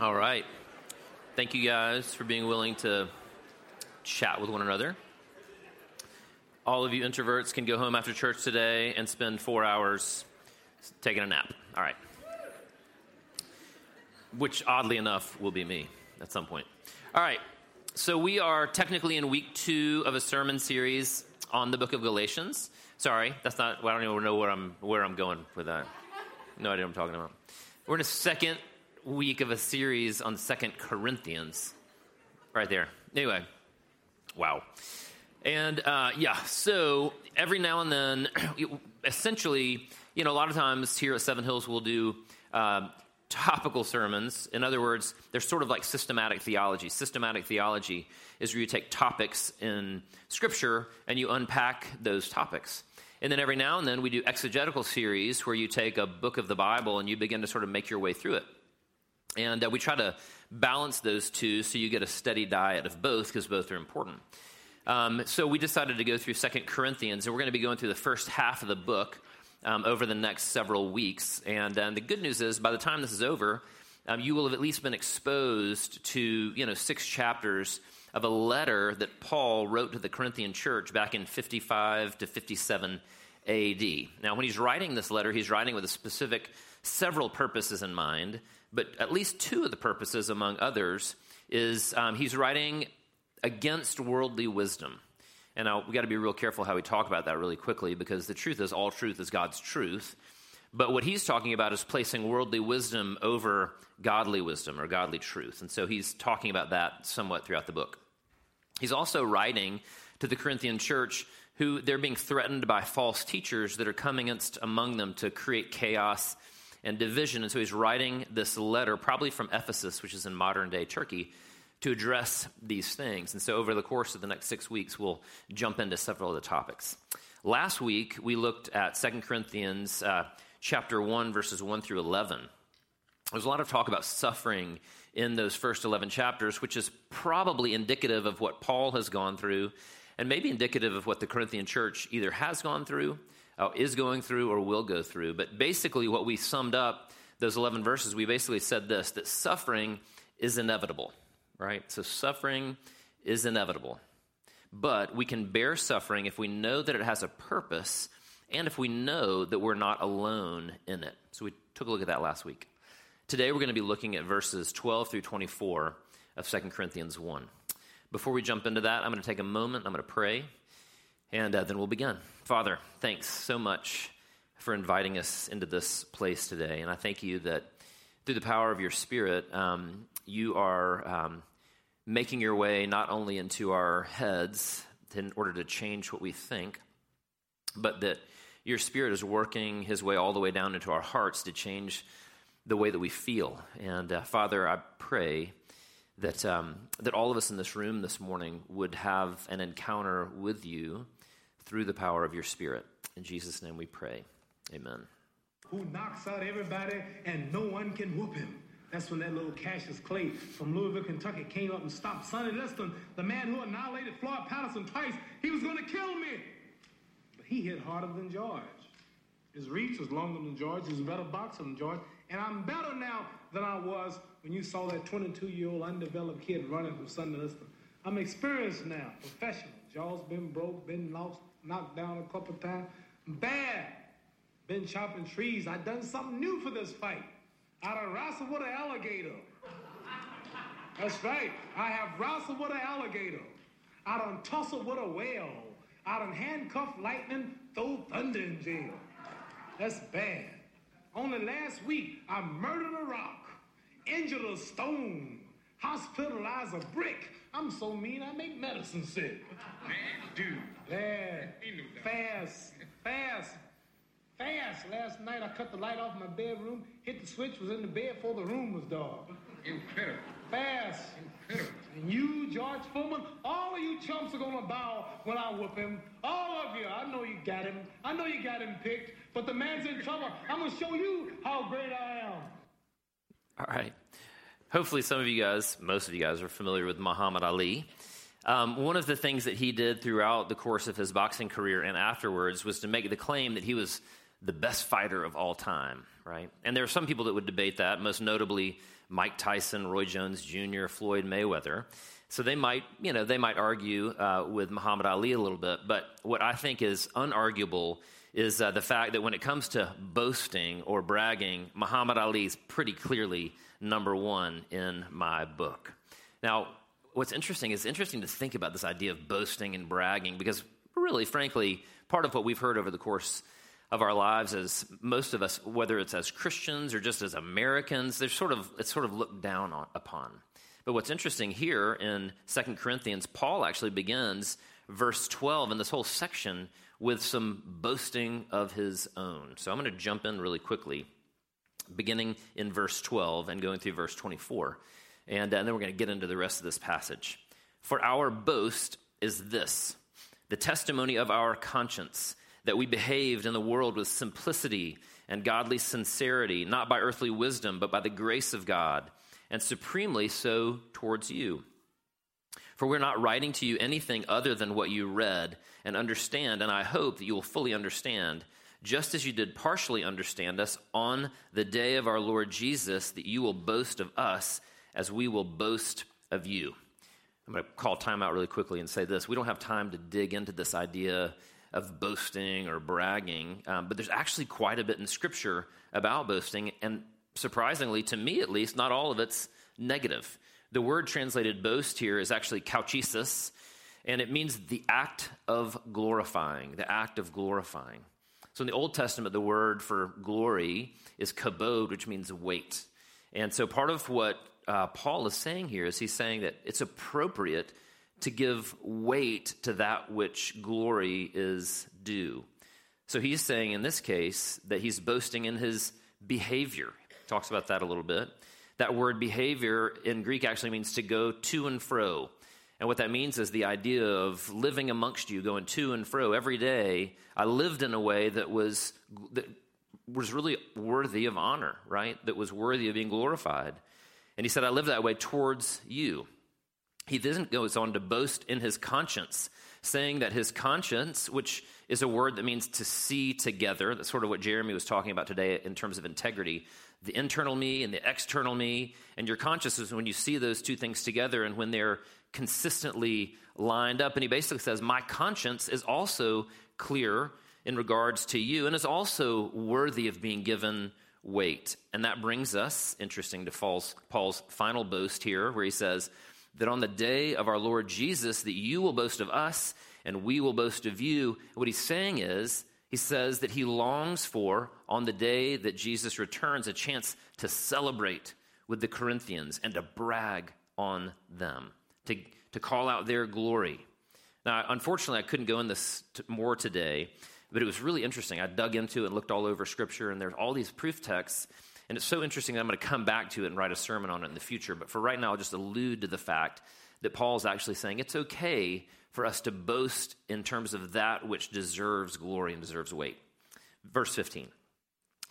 All right. Thank you guys for being willing to chat with one another. All of you introverts can go home after church today and spend four hours taking a nap. All right. Which, oddly enough, will be me at some point. All right. So, we are technically in week two of a sermon series on the book of Galatians. Sorry, that's not, well, I don't even know where I'm, where I'm going with that. No idea what I'm talking about. We're in a second week of a series on Second Corinthians. Right there. Anyway, wow. And uh, yeah, so every now and then, essentially, you know, a lot of times here at Seven Hills, we'll do uh, topical sermons. In other words, they're sort of like systematic theology. Systematic theology is where you take topics in Scripture and you unpack those topics. And then every now and then we do exegetical series where you take a book of the Bible and you begin to sort of make your way through it. And uh, we try to balance those two so you get a steady diet of both because both are important. Um, so we decided to go through Second Corinthians, and we're going to be going through the first half of the book um, over the next several weeks. And uh, the good news is, by the time this is over, um, you will have at least been exposed to you know six chapters of a letter that Paul wrote to the Corinthian church back in 55 to 57 AD. Now, when he's writing this letter, he's writing with a specific several purposes in mind but at least two of the purposes, among others, is um, he's writing against worldly wisdom. And now we got to be real careful how we talk about that really quickly because the truth is all truth is God's truth. But what he's talking about is placing worldly wisdom over godly wisdom or godly truth. And so he's talking about that somewhat throughout the book. He's also writing to the Corinthian church who they're being threatened by false teachers that are coming against among them to create chaos and division. And so he's writing this letter, probably from Ephesus, which is in modern day Turkey, to address these things. And so over the course of the next six weeks, we'll jump into several of the topics. Last week, we looked at 2 Corinthians uh, chapter 1, verses 1 through 11. There's a lot of talk about suffering in those first 11 chapters, which is probably indicative of what Paul has gone through and maybe indicative of what the Corinthian church either has gone through uh, is going through or will go through. But basically, what we summed up those 11 verses, we basically said this that suffering is inevitable, right? So, suffering is inevitable. But we can bear suffering if we know that it has a purpose and if we know that we're not alone in it. So, we took a look at that last week. Today, we're going to be looking at verses 12 through 24 of 2 Corinthians 1. Before we jump into that, I'm going to take a moment, I'm going to pray, and uh, then we'll begin. Father, thanks so much for inviting us into this place today. And I thank you that through the power of your Spirit, um, you are um, making your way not only into our heads in order to change what we think, but that your Spirit is working his way all the way down into our hearts to change the way that we feel. And uh, Father, I pray that, um, that all of us in this room this morning would have an encounter with you through the power of your Spirit. In Jesus' name we pray. Amen. Who knocks out everybody and no one can whoop him. That's when that little Cassius Clay from Louisville, Kentucky came up and stopped Sonny Liston, the man who annihilated Floyd Patterson twice. He was going to kill me. But he hit harder than George. His reach was longer than George. He was a better boxer than George. And I'm better now than I was when you saw that 22 year old undeveloped kid running from Sonny Liston. I'm experienced now, professional. Jaw's been broke, been lost, knocked down a couple times. Bad. Been chopping trees. I done something new for this fight. I done wrestled with an alligator. That's right. I have wrestled with an alligator. I done tussled with a whale. I done handcuffed lightning, throw thunder in jail. That's bad. Only last week, I murdered a rock, injured a stone, hospitalized a brick. I'm so mean, I make medicine sick. Man, dude. Yeah. Fast, fast, fast. Last night I cut the light off my bedroom, hit the switch, was in the bed before the room was dark. Incredible. Fast. Incredible. And you, George Foreman, all of you chumps are gonna bow when I whoop him. All of you. I know you got him. I know you got him picked, but the man's in trouble. I'm gonna show you how great I am. All right. Hopefully, some of you guys, most of you guys, are familiar with Muhammad Ali. Um, one of the things that he did throughout the course of his boxing career and afterwards was to make the claim that he was the best fighter of all time, right? And there are some people that would debate that, most notably Mike Tyson, Roy Jones Jr., Floyd Mayweather. So they might, you know, they might argue uh, with Muhammad Ali a little bit. But what I think is unarguable is uh, the fact that when it comes to boasting or bragging, Muhammad Ali is pretty clearly number one in my book. Now, what's interesting is interesting to think about this idea of boasting and bragging because, really, frankly, part of what we've heard over the course of our lives as most of us, whether it's as Christians or just as Americans, there's sort of it's sort of looked down on, upon. But what's interesting here in Second Corinthians, Paul actually begins verse 12 in this whole section with some boasting of his own. So I'm going to jump in really quickly, beginning in verse 12 and going through verse 24. And, uh, and then we're going to get into the rest of this passage. For our boast is this the testimony of our conscience that we behaved in the world with simplicity and godly sincerity, not by earthly wisdom, but by the grace of God, and supremely so towards you. For we're not writing to you anything other than what you read and understand, and I hope that you will fully understand, just as you did partially understand us on the day of our Lord Jesus, that you will boast of us as we will boast of you. I'm going to call time out really quickly and say this. We don't have time to dig into this idea of boasting or bragging, um, but there's actually quite a bit in Scripture about boasting, and surprisingly, to me at least, not all of it's negative. The word translated boast here is actually kauchesis, and it means the act of glorifying, the act of glorifying. So in the Old Testament, the word for glory is kabod, which means weight. And so part of what uh, Paul is saying here is he's saying that it's appropriate to give weight to that which glory is due. So he's saying in this case that he's boasting in his behavior. Talks about that a little bit. That word behavior in Greek actually means to go to and fro. And what that means is the idea of living amongst you, going to and fro every day. I lived in a way that was that was really worthy of honor, right? That was worthy of being glorified. And he said, I live that way towards you. He then goes on to boast in his conscience, saying that his conscience, which is a word that means to see together, that's sort of what Jeremy was talking about today in terms of integrity, the internal me and the external me. And your conscience when you see those two things together and when they're consistently lined up. And he basically says, My conscience is also clear in regards to you and is also worthy of being given weight. And that brings us, interesting to Paul's, final boast here, where he says, that on the day of our Lord Jesus, that you will boast of us and we will boast of you. What he's saying is, he says that he longs for, on the day that Jesus returns, a chance to celebrate with the Corinthians and to brag on them, to, to call out their glory. Now, unfortunately, I couldn't go in this t- more today, but it was really interesting. I dug into it and looked all over Scripture, and there's all these proof texts and it's so interesting that I'm going to come back to it and write a sermon on it in the future. But for right now, I'll just allude to the fact that Paul's actually saying it's okay for us to boast in terms of that which deserves glory and deserves weight. Verse 15.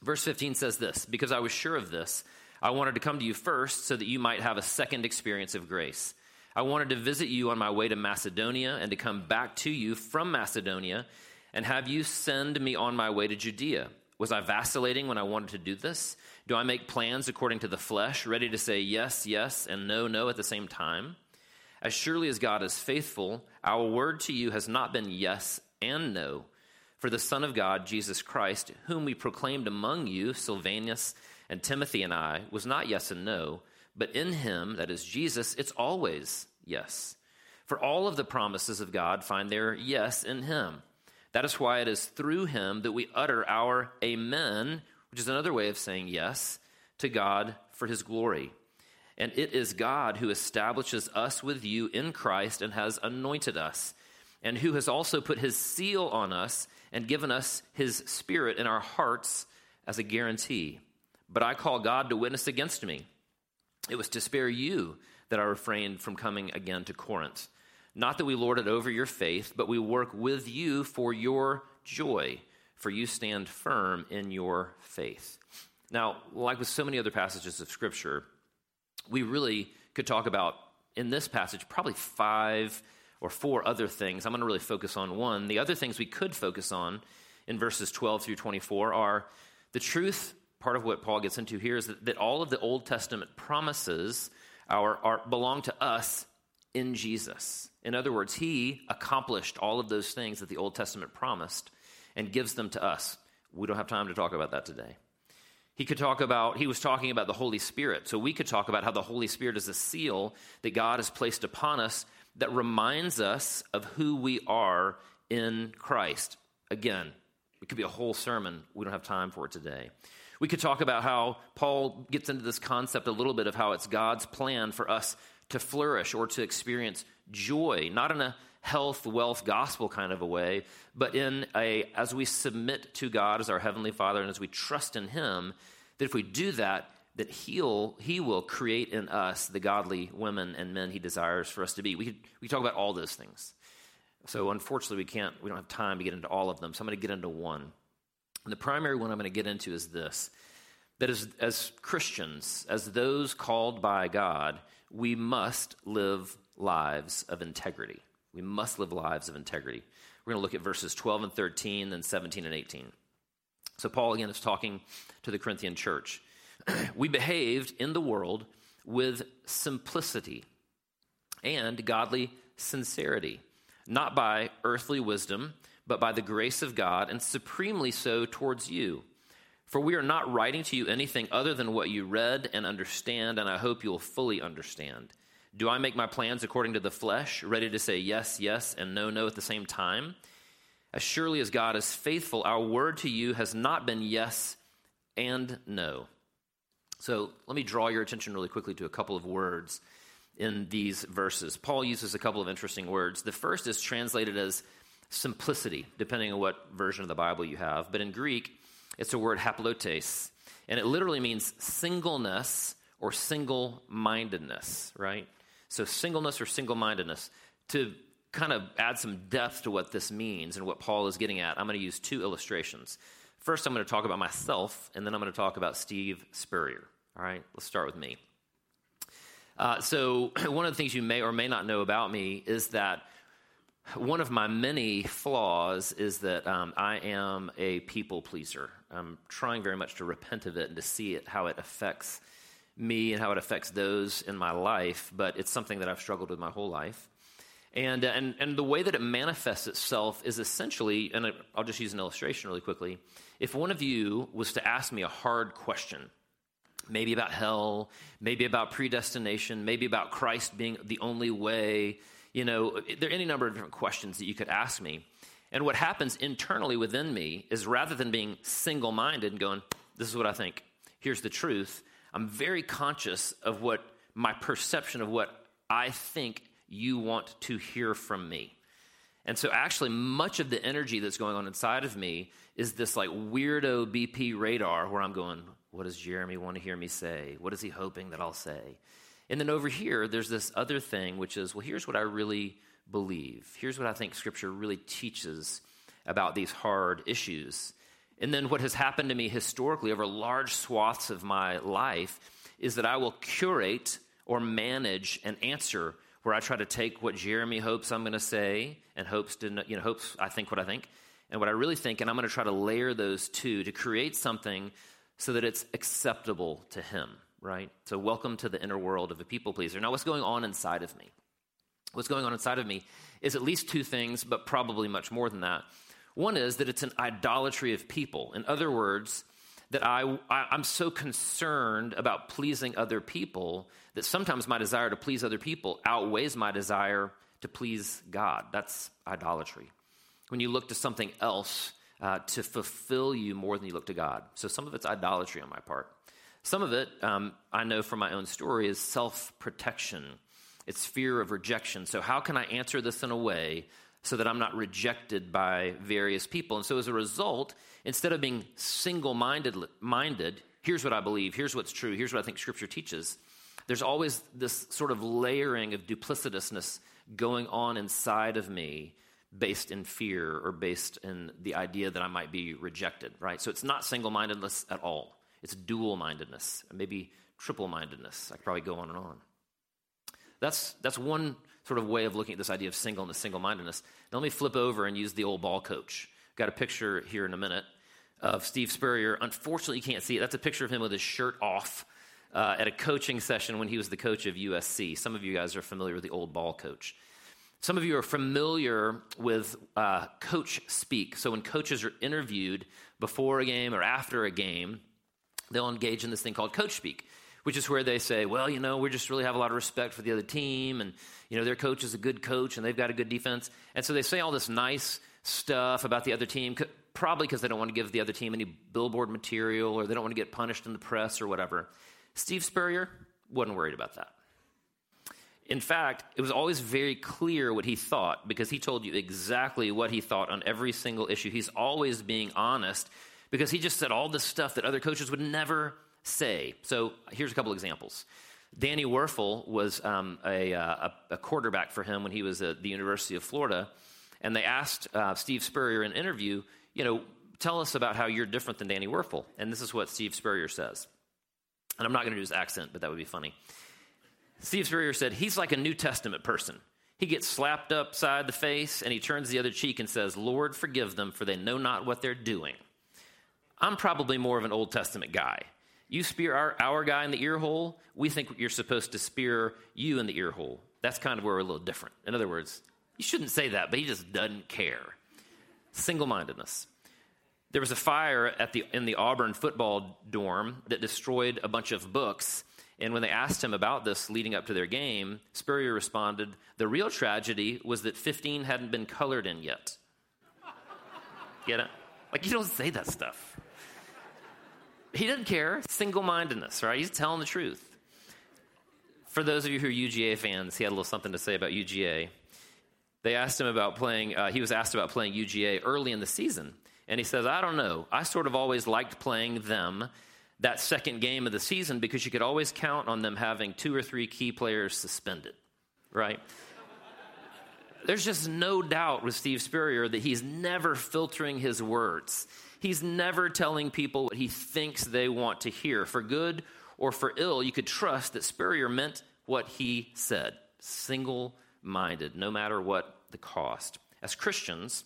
Verse 15 says this Because I was sure of this, I wanted to come to you first so that you might have a second experience of grace. I wanted to visit you on my way to Macedonia and to come back to you from Macedonia and have you send me on my way to Judea. Was I vacillating when I wanted to do this? Do I make plans according to the flesh, ready to say yes, yes, and no, no at the same time? As surely as God is faithful, our word to you has not been yes and no. For the Son of God, Jesus Christ, whom we proclaimed among you, Silvanus and Timothy and I, was not yes and no, but in him, that is Jesus, it's always yes. For all of the promises of God find their yes in him. That is why it is through him that we utter our amen, which is another way of saying yes to God for his glory. And it is God who establishes us with you in Christ and has anointed us, and who has also put his seal on us and given us his spirit in our hearts as a guarantee. But I call God to witness against me. It was to spare you that I refrained from coming again to Corinth. Not that we lord it over your faith, but we work with you for your joy, for you stand firm in your faith. Now, like with so many other passages of Scripture, we really could talk about, in this passage, probably five or four other things. I'm going to really focus on one. The other things we could focus on in verses 12 through 24 are the truth. Part of what Paul gets into here is that, that all of the Old Testament promises are, are, belong to us in Jesus. In other words, he accomplished all of those things that the Old Testament promised and gives them to us. We don't have time to talk about that today. He could talk about, he was talking about the Holy Spirit. So we could talk about how the Holy Spirit is a seal that God has placed upon us that reminds us of who we are in Christ. Again, it could be a whole sermon. We don't have time for it today. We could talk about how Paul gets into this concept a little bit of how it's God's plan for us to flourish or to experience joy, not in a health, wealth, gospel kind of a way, but in a, as we submit to God as our Heavenly Father and as we trust in Him, that if we do that, that he'll, He will create in us the godly women and men He desires for us to be. We could, we talk about all those things. So unfortunately, we can't, we don't have time to get into all of them. So I'm going to get into one. The primary one I'm going to get into is this that as, as Christians, as those called by God, we must live lives of integrity. We must live lives of integrity. We're going to look at verses 12 and 13, then 17 and 18. So, Paul again is talking to the Corinthian church. we behaved in the world with simplicity and godly sincerity, not by earthly wisdom, but by the grace of God, and supremely so towards you. For we are not writing to you anything other than what you read and understand, and I hope you will fully understand. Do I make my plans according to the flesh, ready to say yes, yes, and no, no at the same time? As surely as God is faithful, our word to you has not been yes and no. So let me draw your attention really quickly to a couple of words in these verses. Paul uses a couple of interesting words. The first is translated as simplicity, depending on what version of the Bible you have. But in Greek, it's a word haplotes, and it literally means singleness or single mindedness, right? So, singleness or single mindedness. To kind of add some depth to what this means and what Paul is getting at, I'm going to use two illustrations. First, I'm going to talk about myself, and then I'm going to talk about Steve Spurrier. All right, let's start with me. Uh, so, one of the things you may or may not know about me is that one of my many flaws is that um, I am a people pleaser. I'm trying very much to repent of it and to see it, how it affects me and how it affects those in my life, but it's something that I've struggled with my whole life. And, uh, and, and the way that it manifests itself is essentially, and I'll just use an illustration really quickly. If one of you was to ask me a hard question, maybe about hell, maybe about predestination, maybe about Christ being the only way, you know, there are any number of different questions that you could ask me. And what happens internally within me is rather than being single minded and going, this is what I think, here's the truth, I'm very conscious of what my perception of what I think you want to hear from me. And so, actually, much of the energy that's going on inside of me is this like weirdo BP radar where I'm going, what does Jeremy want to hear me say? What is he hoping that I'll say? And then over here, there's this other thing, which is, well, here's what I really believe. Here's what I think Scripture really teaches about these hard issues. And then what has happened to me historically over large swaths of my life is that I will curate or manage an answer where I try to take what Jeremy hopes I'm going to say and hopes to, you know, hopes I think what I think and what I really think, and I'm going to try to layer those two to create something so that it's acceptable to him, right? So, welcome to the inner world of a people pleaser. Now, what's going on inside of me? What's going on inside of me is at least two things, but probably much more than that. One is that it's an idolatry of people. In other words, that I, I, am so concerned about pleasing other people that sometimes my desire to please other people outweighs my desire to please God. That's idolatry. When you look to something else uh, to fulfill you more than you look to God. So some of it's idolatry on my part. Some of it, um, I know from my own story, is self protection. It's fear of rejection. So, how can I answer this in a way so that I'm not rejected by various people. And so as a result, instead of being single minded, here's what I believe, here's what's true, here's what I think Scripture teaches, there's always this sort of layering of duplicitousness going on inside of me based in fear or based in the idea that I might be rejected, right? So it's not single mindedness at all. It's dual mindedness, maybe triple mindedness. I could probably go on and on. That's, that's one sort of way of looking at this idea of singleness, single mindedness. Now, let me flip over and use the old ball coach. Got a picture here in a minute of Steve Spurrier. Unfortunately, you can't see it. That's a picture of him with his shirt off uh, at a coaching session when he was the coach of USC. Some of you guys are familiar with the old ball coach. Some of you are familiar with uh, coach speak. So when coaches are interviewed before a game or after a game, they'll engage in this thing called coach speak, which is where they say, well, you know, we just really have a lot of respect for the other team, and, you know, their coach is a good coach and they've got a good defense. And so they say all this nice stuff about the other team, probably because they don't want to give the other team any billboard material or they don't want to get punished in the press or whatever. Steve Spurrier wasn't worried about that. In fact, it was always very clear what he thought because he told you exactly what he thought on every single issue. He's always being honest because he just said all this stuff that other coaches would never say. So here's a couple examples. Danny Wuerffel was um, a, uh, a, quarterback for him when he was at the University of Florida, and they asked uh, Steve Spurrier in an interview, you know, tell us about how you're different than Danny Wuerffel. And this is what Steve Spurrier says. And I'm not going to do his accent, but that would be funny. Steve Spurrier said, He's like a New Testament person. He gets slapped upside the face and he turns the other cheek and says, Lord, forgive them, for they know not what they're doing. I'm probably more of an Old Testament guy. You spear our, our guy in the ear hole, we think you're supposed to spear you in the ear hole. That's kind of where we're a little different. In other words, you shouldn't say that, but he just doesn't care. Single mindedness. There was a fire at the, in the Auburn football dorm that destroyed a bunch of books and when they asked him about this leading up to their game, Spurrier responded, The real tragedy was that 15 hadn't been colored in yet. Get it? Like, you don't say that stuff. He doesn't care. Single mindedness, right? He's telling the truth. For those of you who are UGA fans, he had a little something to say about UGA. They asked him about playing, uh, he was asked about playing UGA early in the season. And he says, I don't know. I sort of always liked playing them that second game of the season because you could always count on them having two or three key players suspended, right? There's just no doubt with Steve Spurrier that he's never filtering his words. He's never telling people what he thinks they want to hear. For good or for ill, you could trust that Spurrier meant what he said single minded, no matter what the cost. As Christians,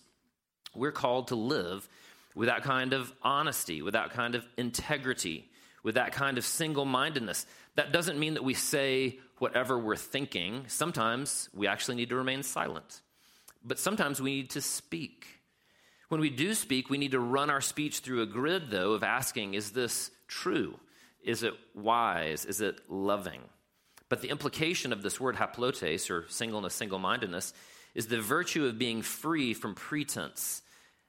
we're called to live with that kind of honesty, with that kind of integrity, with that kind of single mindedness. That doesn't mean that we say whatever we're thinking. Sometimes we actually need to remain silent, but sometimes we need to speak. When we do speak, we need to run our speech through a grid, though, of asking, is this true? Is it wise? Is it loving? But the implication of this word haplotes, or singleness, single mindedness, is the virtue of being free from pretense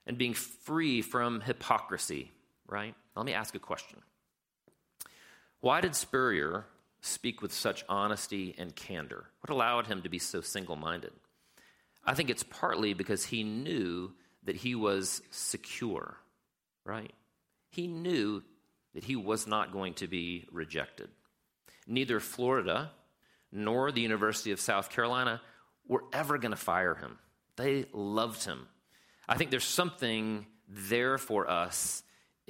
and being free from hypocrisy, right? Let me ask a question. Why did Spurrier speak with such honesty and candor? What allowed him to be so single minded? I think it's partly because he knew that he was secure, right? He knew that he was not going to be rejected. Neither Florida nor the University of South Carolina were ever going to fire him. They loved him. I think there's something there for us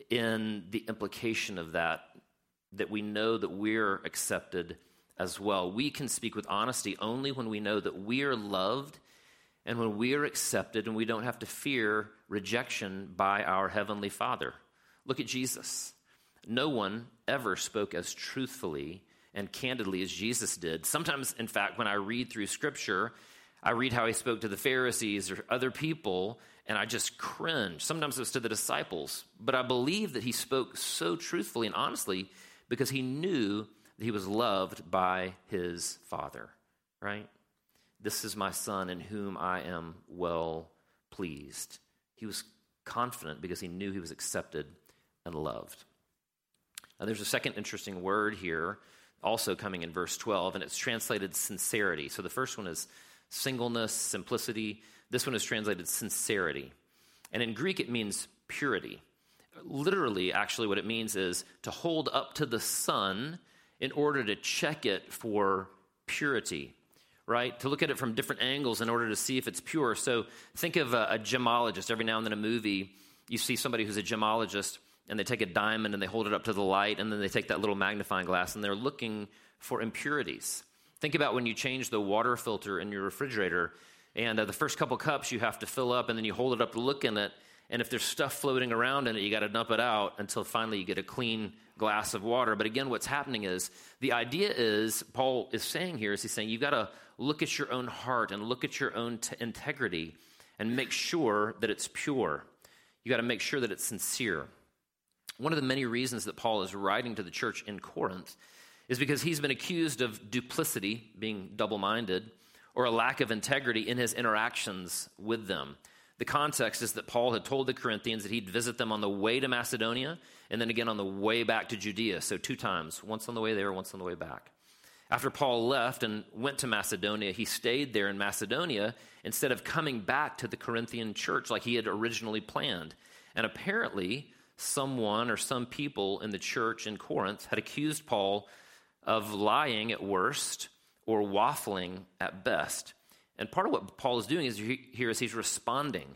in the implication of that, that we know that we're accepted as well. We can speak with honesty only when we know that we are loved and when we are accepted and we don't have to fear rejection by our Heavenly Father. Look at Jesus. No one ever spoke as truthfully and candidly as Jesus did. Sometimes, in fact, when I read through Scripture, I read how he spoke to the Pharisees or other people, and I just cringe. Sometimes it was to the disciples, but I believe that he spoke so truthfully and honestly because he knew that he was loved by his Father, right? This is my Son in whom I am well pleased. He was confident because he knew he was accepted and loved. Now, there's a second interesting word here, also coming in verse 12, and it's translated sincerity. So the first one is singleness, simplicity. This one is translated sincerity. And in Greek, it means purity. Literally, actually, what it means is to hold up to the sun in order to check it for purity, right? To look at it from different angles in order to see if it's pure. So think of a, a gemologist. Every now and then, a movie, you see somebody who's a gemologist and they take a diamond and they hold it up to the light and then they take that little magnifying glass and they're looking for impurities. Think about when you change the water filter in your refrigerator, and uh, the first couple cups you have to fill up, and then you hold it up to look in it, And if there's stuff floating around in it, you got to dump it out until finally you get a clean glass of water. But again, what's happening is the idea is, Paul is saying here, is he's saying you've got to look at your own heart and look at your own t- integrity and make sure that it's pure. You got to make sure that it's sincere. One of the many reasons that Paul is writing to the church in Corinth is because he's been accused of duplicity, being double minded, or a lack of integrity in his interactions with them. The context is that Paul had told the Corinthians that he'd visit them on the way to Macedonia and then again on the way back to Judea. So, two times, once on the way there, once on the way back. After Paul left and went to Macedonia, he stayed there in Macedonia instead of coming back to the Corinthian church like he had originally planned. And apparently, someone or some people in the church in Corinth had accused Paul of lying at worst or waffling at best. And part of what Paul is doing is here is he's responding.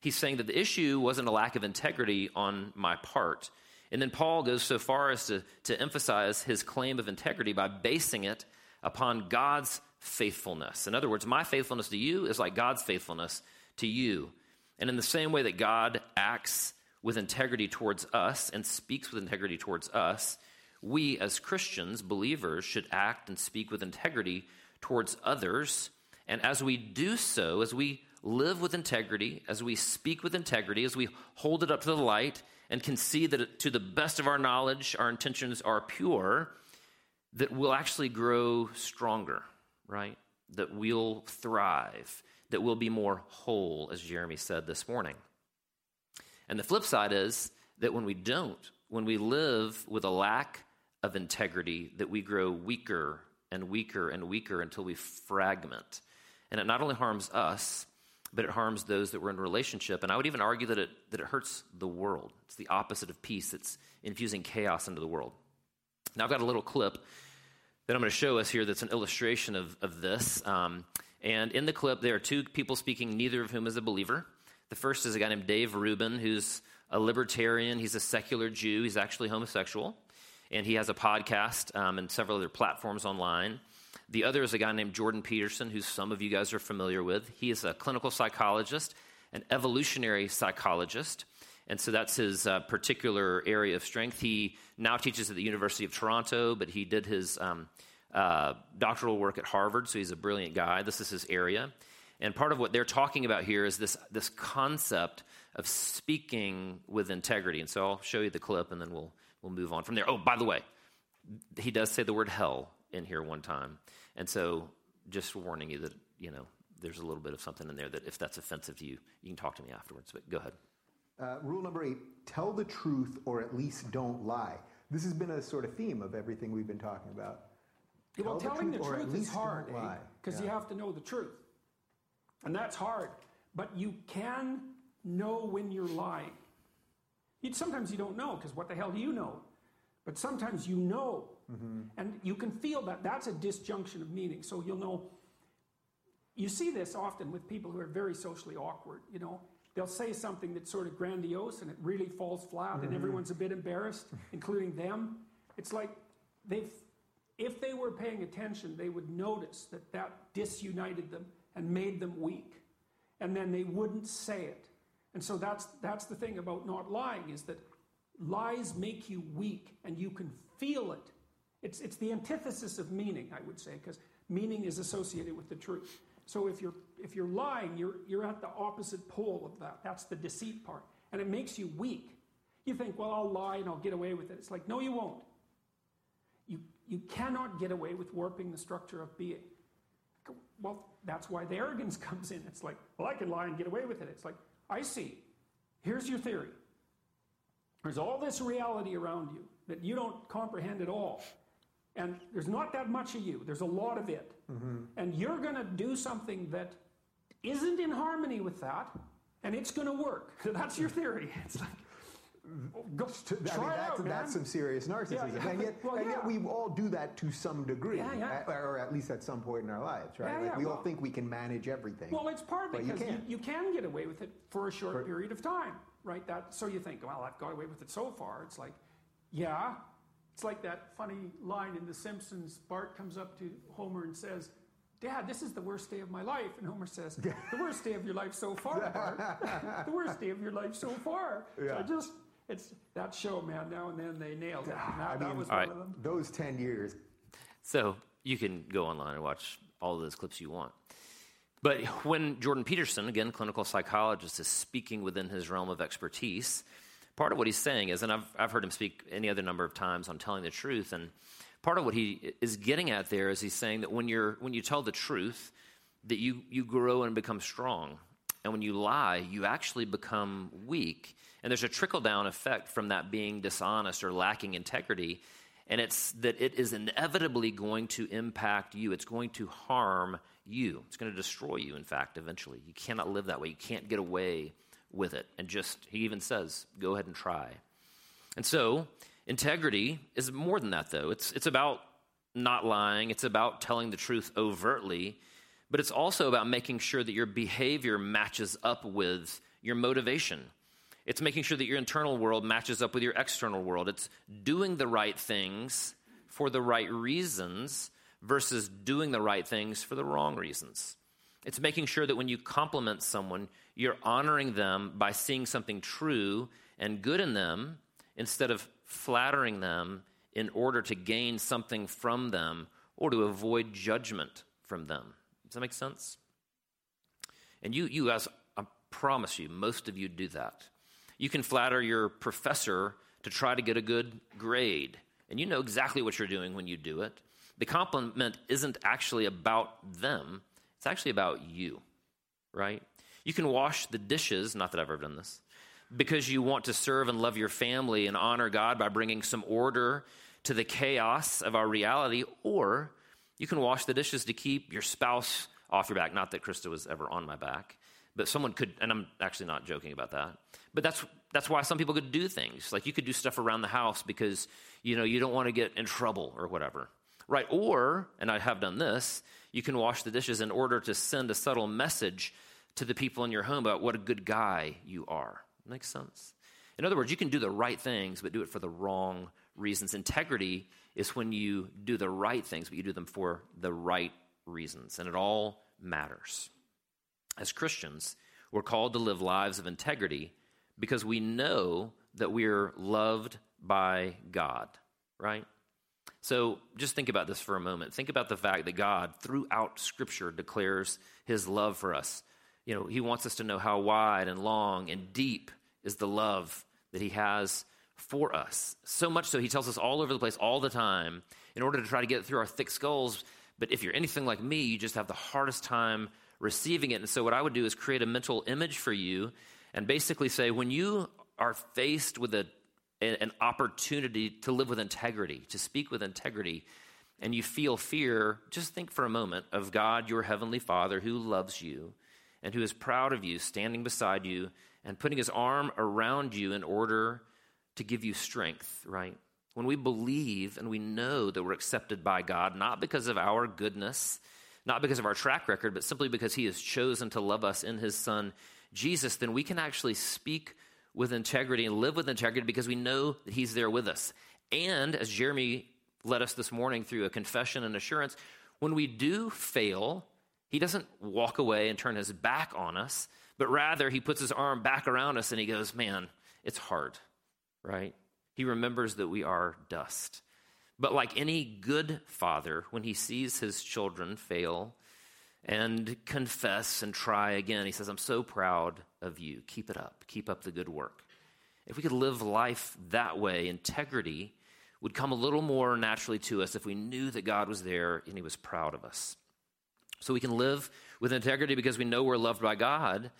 He's saying that the issue wasn't a lack of integrity on my part. And then Paul goes so far as to, to emphasize his claim of integrity by basing it upon God's faithfulness. In other words, my faithfulness to you is like God's faithfulness to you. And in the same way that God acts with integrity towards us and speaks with integrity towards us, we as Christians, believers, should act and speak with integrity towards others and as we do so, as we live with integrity, as we speak with integrity, as we hold it up to the light and can see that to the best of our knowledge, our intentions are pure, that we'll actually grow stronger, right? That we'll thrive, that we'll be more whole, as Jeremy said this morning. And the flip side is that when we don't, when we live with a lack of integrity, that we grow weaker and weaker and weaker until we fragment and it not only harms us, but it harms those that we're in relationship. And I would even argue that it, that it hurts the world. It's the opposite of peace, it's infusing chaos into the world. Now, I've got a little clip that I'm going to show us here that's an illustration of, of this. Um, and in the clip, there are two people speaking, neither of whom is a believer. The first is a guy named Dave Rubin, who's a libertarian. He's a secular Jew. He's actually homosexual. And he has a podcast um, and several other platforms online. The other is a guy named Jordan Peterson, who some of you guys are familiar with. He is a clinical psychologist, an evolutionary psychologist. And so that's his uh, particular area of strength. He now teaches at the University of Toronto, but he did his um, uh, doctoral work at Harvard, so he's a brilliant guy. This is his area. And part of what they're talking about here is this, this concept of speaking with integrity. And so I'll show you the clip and then we'll, we'll move on from there. Oh, by the way, he does say the word hell in here one time. And so, just warning you that, you know, there's a little bit of something in there that if that's offensive to you, you can talk to me afterwards. But go ahead. Uh, rule number eight tell the truth or at least don't lie. This has been a sort of theme of everything we've been talking about. Yeah, well, telling the truth, the truth is hard because eh? yeah. you have to know the truth. And that's hard. But you can know when you're lying. You, sometimes you don't know because what the hell do you know? But sometimes you know Mm-hmm. And you can feel that. That's a disjunction of meaning. So you'll know. You see this often with people who are very socially awkward, you know. They'll say something that's sort of grandiose and it really falls flat mm-hmm. and everyone's a bit embarrassed, including them. It's like they've, if they were paying attention, they would notice that that disunited them and made them weak. And then they wouldn't say it. And so that's, that's the thing about not lying is that lies make you weak and you can feel it it's, it's the antithesis of meaning, I would say, because meaning is associated with the truth. So if you're, if you're lying, you're, you're at the opposite pole of that. That's the deceit part. And it makes you weak. You think, well, I'll lie and I'll get away with it. It's like, no, you won't. You, you cannot get away with warping the structure of being. Well, that's why the arrogance comes in. It's like, well, I can lie and get away with it. It's like, I see. Here's your theory. There's all this reality around you that you don't comprehend at all. And there's not that much of you, there's a lot of it. Mm-hmm. And you're going to do something that isn't in harmony with that, and it's going to work. That's your theory. It's like, Go, to, I mean, that's, out, that's some serious narcissism. Yeah, yeah. And, yet, well, and yet we all do that to some degree, at, or at least at some point in our lives, right? Like we well, all think we can manage everything. Well, it's partly because you, you, you, can get away with it for a short for, period of time, right? That So you think, well, I've got away with it so far. It's like, yeah, it's like that funny line in The Simpsons. Bart comes up to Homer and says, Dad, this is the worst day of my life. And Homer says, The worst day of your life so far, Bart. the worst day of your life so far. Yeah. So I just, it's that show, man. Now and then they nailed it. Ah, that, I mean, that was one right. of them. Those 10 years. So you can go online and watch all those clips you want. But when Jordan Peterson, again, clinical psychologist, is speaking within his realm of expertise, part of what he's saying is, and I've, I've heard him speak any other number of times on telling the truth, and part of what he is getting at there is he's saying that when, you're, when you tell the truth, that you, you grow and become strong. And when you lie, you actually become weak. And there's a trickle down effect from that being dishonest or lacking integrity. And it's that it is inevitably going to impact you, it's going to harm you. It's going to destroy you, in fact, eventually. You cannot live that way. You can't get away with it. And just, he even says, go ahead and try. And so, integrity is more than that, though. It's, it's about not lying, it's about telling the truth overtly, but it's also about making sure that your behavior matches up with your motivation. It's making sure that your internal world matches up with your external world. It's doing the right things for the right reasons versus doing the right things for the wrong reasons. It's making sure that when you compliment someone, you're honoring them by seeing something true and good in them instead of flattering them in order to gain something from them or to avoid judgment from them. Does that make sense? And you, you as I promise you, most of you do that. You can flatter your professor to try to get a good grade, and you know exactly what you're doing when you do it. The compliment isn't actually about them, it's actually about you, right? You can wash the dishes, not that I've ever done this, because you want to serve and love your family and honor God by bringing some order to the chaos of our reality, or you can wash the dishes to keep your spouse off your back. Not that Krista was ever on my back, but someone could, and I'm actually not joking about that. But that's that's why some people could do things like you could do stuff around the house because you know you don't want to get in trouble or whatever. Right? Or, and I have done this, you can wash the dishes in order to send a subtle message to the people in your home about what a good guy you are. Makes sense? In other words, you can do the right things, but do it for the wrong reasons. Integrity is when you do the right things, but you do them for the right reasons, and it all matters. As Christians, we're called to live lives of integrity because we know that we're loved by God, right? So just think about this for a moment. Think about the fact that God, throughout Scripture, declares his love for us. You know, he wants us to know how wide and long and deep is the love that he has for us. So much so, he tells us all over the place all the time in order to try to get through our thick skulls. But if you're anything like me, you just have the hardest time receiving it. And so, what I would do is create a mental image for you and basically say, when you are faced with a an opportunity to live with integrity, to speak with integrity, and you feel fear, just think for a moment of God, your heavenly Father, who loves you and who is proud of you, standing beside you and putting his arm around you in order to give you strength, right? When we believe and we know that we're accepted by God, not because of our goodness, not because of our track record, but simply because he has chosen to love us in his Son, Jesus, then we can actually speak with integrity and live with integrity because we know that He's there with us. And as Jeremy led us this morning through a confession and assurance, when we do fail, He doesn't walk away and turn His back on us, but rather He puts His arm back around us and He goes, Man, it's hard, right? He remembers that we are dust. But like any good father, when he sees his children fail, and confess and try again. He says, I'm so proud of you. Keep it up. Keep up the good work. If we could live life that way, integrity would come a little more naturally to us if we knew that God was there and He was proud of us. So we can live with integrity because we know we're loved by God,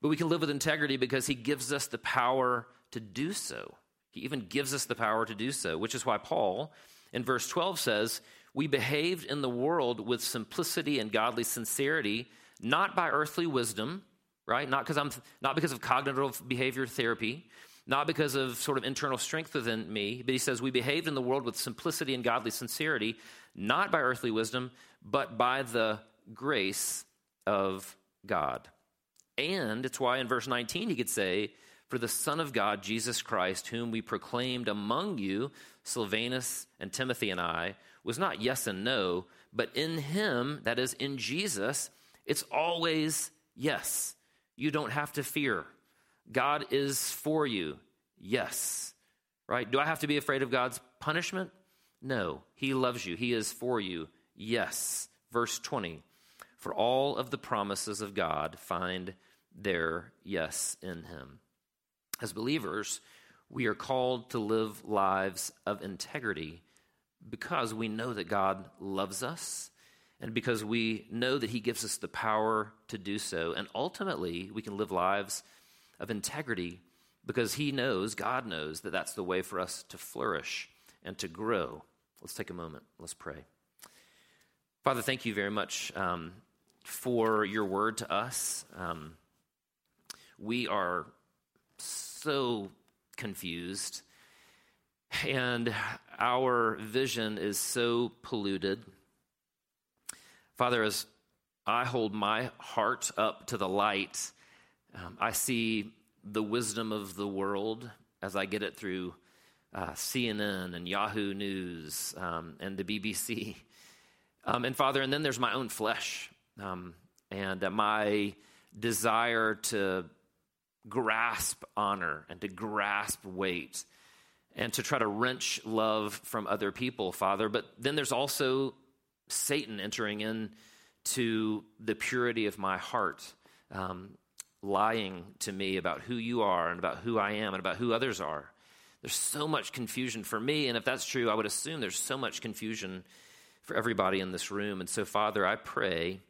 but we can live with integrity because He gives us the power to do so. He even gives us the power to do so, which is why Paul in verse 12 says, we behaved in the world with simplicity and godly sincerity, not by earthly wisdom, right? Not because I'm not because of cognitive behavior therapy, not because of sort of internal strength within me, but he says we behaved in the world with simplicity and godly sincerity, not by earthly wisdom, but by the grace of God. And it's why in verse 19 he could say, For the Son of God, Jesus Christ, whom we proclaimed among you, Silvanus and Timothy and I, was not yes and no, But in Him, that is, in Jesus, it's always yes. You don't have to fear. God is for you. Yes. Right? Do I have to be afraid of God's punishment? No. He loves you. He is for you. Yes. Verse 20 For all of the promises of God find their yes in Him. As believers, we are called to live lives of integrity because we know that God loves us and because we know that He gives us the power to do so. And ultimately, we can live lives of integrity because He knows, God knows, that that's the way for us to flourish and to grow. Let's take a moment. Let's pray. Father, thank you very much um, for your word to us. Um, we are so confused, and our vision is so polluted. Father, as I hold my heart up to the light, um, I see the wisdom of the world as I get it through uh, CNN and Yahoo News um, and the BBC. Um, and Father, and then there's my own flesh um, and uh, my desire to grasp honor and to grasp weight and to try to wrench love from other people, Father. But then there's also Satan entering in to the purity of my heart, um, lying to me about who you are and about who I am and about who others are. There's so much confusion for me, and if that's true, I would assume there's so much confusion for everybody in this room. And so, Father, I pray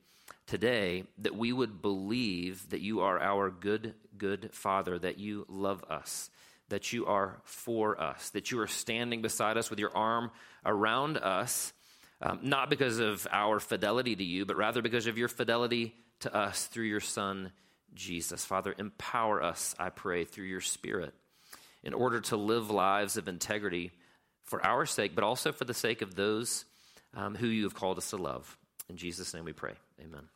today that we would believe that you are our good, good Father, that you love us, that you are for us, that you are standing beside us with your arm around us, um, not because of our fidelity to you, but rather because of your fidelity to us through your Son, Jesus. Father, empower us, I pray, through your Spirit in order to live lives of integrity for our sake, but also for the sake of those um, who you have called us to love. In Jesus' name we pray. Amen.